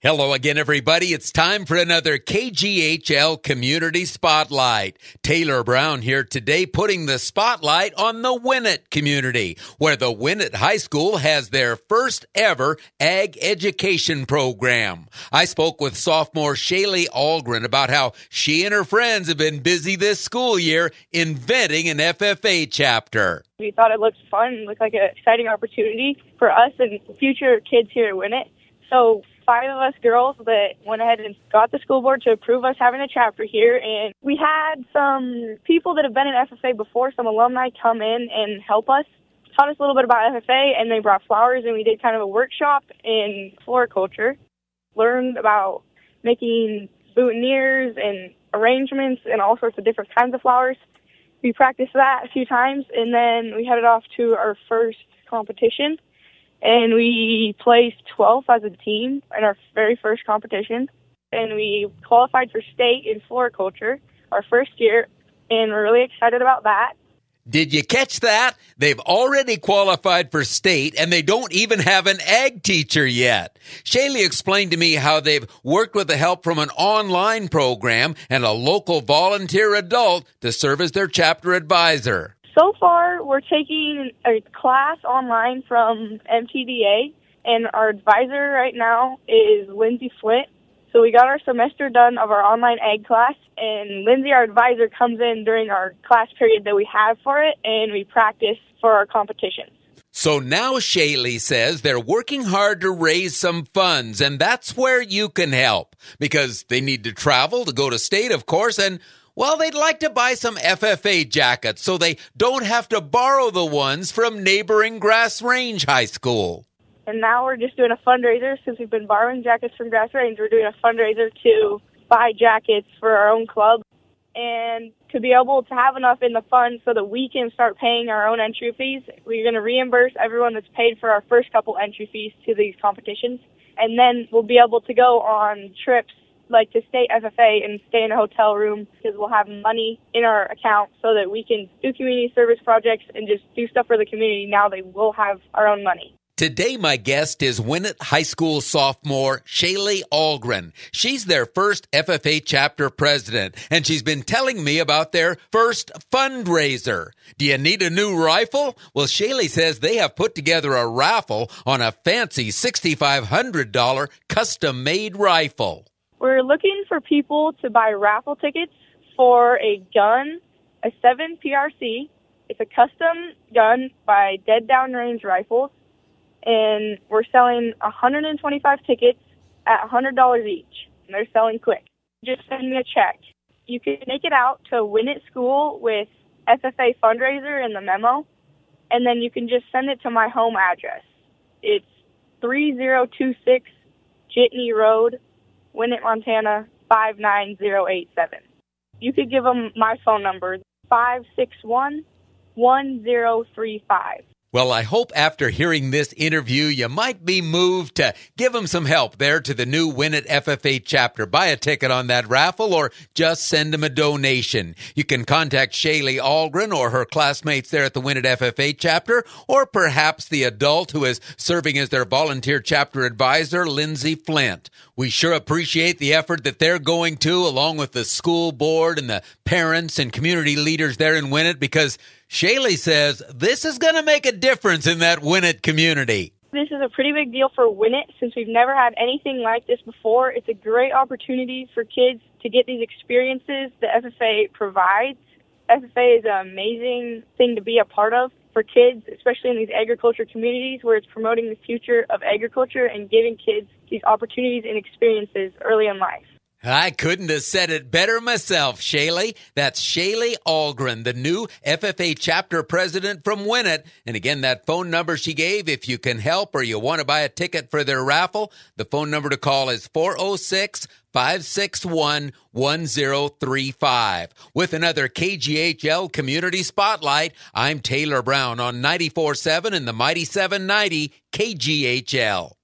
Hello again, everybody. It's time for another KGHL Community Spotlight. Taylor Brown here today, putting the spotlight on the Winnett community, where the Winnett High School has their first ever ag education program. I spoke with sophomore Shaylee Algren about how she and her friends have been busy this school year inventing an FFA chapter. We thought it looked fun, looked like an exciting opportunity for us and future kids here at Winnett. So five of us girls that went ahead and got the school board to approve us having a chapter here. And we had some people that have been in FFA before, some alumni come in and help us, taught us a little bit about FFA, and they brought flowers, and we did kind of a workshop in floriculture, learned about making boutonnieres and arrangements and all sorts of different kinds of flowers. We practiced that a few times, and then we headed off to our first competition and we placed 12th as a team in our very first competition. And we qualified for state in floriculture our first year, and we're really excited about that. Did you catch that? They've already qualified for state and they don't even have an ag teacher yet. Shaylee explained to me how they've worked with the help from an online program and a local volunteer adult to serve as their chapter advisor. So far, we're taking a class online from MTDA, and our advisor right now is Lindsay Flint. So we got our semester done of our online ag class, and Lindsay, our advisor, comes in during our class period that we have for it, and we practice for our competitions. So now Shaylee says they're working hard to raise some funds, and that's where you can help because they need to travel to go to state, of course, and well, they'd like to buy some FFA jackets so they don't have to borrow the ones from neighboring Grass Range High School. And now we're just doing a fundraiser since we've been borrowing jackets from Grass Range. We're doing a fundraiser to buy jackets for our own club and to be able to have enough in the fund so that we can start paying our own entry fees. We're going to reimburse everyone that's paid for our first couple entry fees to these competitions. And then we'll be able to go on trips like to stay FFA and stay in a hotel room because we'll have money in our account so that we can do community service projects and just do stuff for the community now they will have our own money. Today, my guest is Winnett High School sophomore Shaylee Algren. She's their first FFA chapter president, and she's been telling me about their first fundraiser. Do you need a new rifle? Well, Shaylee says they have put together a raffle on a fancy $6,500 custom made rifle. We're looking for people to buy raffle tickets for a gun, a 7 PRC. It's a custom gun by Dead Downrange Rifles, and we're selling 125 tickets at $100 each. And they're selling quick. Just send me a check. You can make it out to Winnett School with FFA fundraiser in the memo, and then you can just send it to my home address. It's 3026 Jitney Road, Winnett, Montana 59087. You could give them my phone number 561 1035. Well, I hope after hearing this interview, you might be moved to give them some help there to the new Winnett FFA chapter. Buy a ticket on that raffle or just send them a donation. You can contact Shaylee Algren or her classmates there at the Winnett FFA chapter, or perhaps the adult who is serving as their volunteer chapter advisor, Lindsay Flint. We sure appreciate the effort that they're going to, along with the school board and the parents and community leaders there in Winnett, because Shaylee says this is going to make a difference in that Winnett community. This is a pretty big deal for Winnett since we've never had anything like this before. It's a great opportunity for kids to get these experiences the FFA provides. FFA is an amazing thing to be a part of for kids, especially in these agriculture communities where it's promoting the future of agriculture and giving kids these opportunities and experiences early in life. I couldn't have said it better myself, Shaylee. That's Shaylee Algren, the new FFA chapter president from Winnett. And again, that phone number she gave, if you can help or you want to buy a ticket for their raffle, the phone number to call is 406 561 1035. With another KGHL Community Spotlight, I'm Taylor Brown on 94.7 and the Mighty 790 KGHL.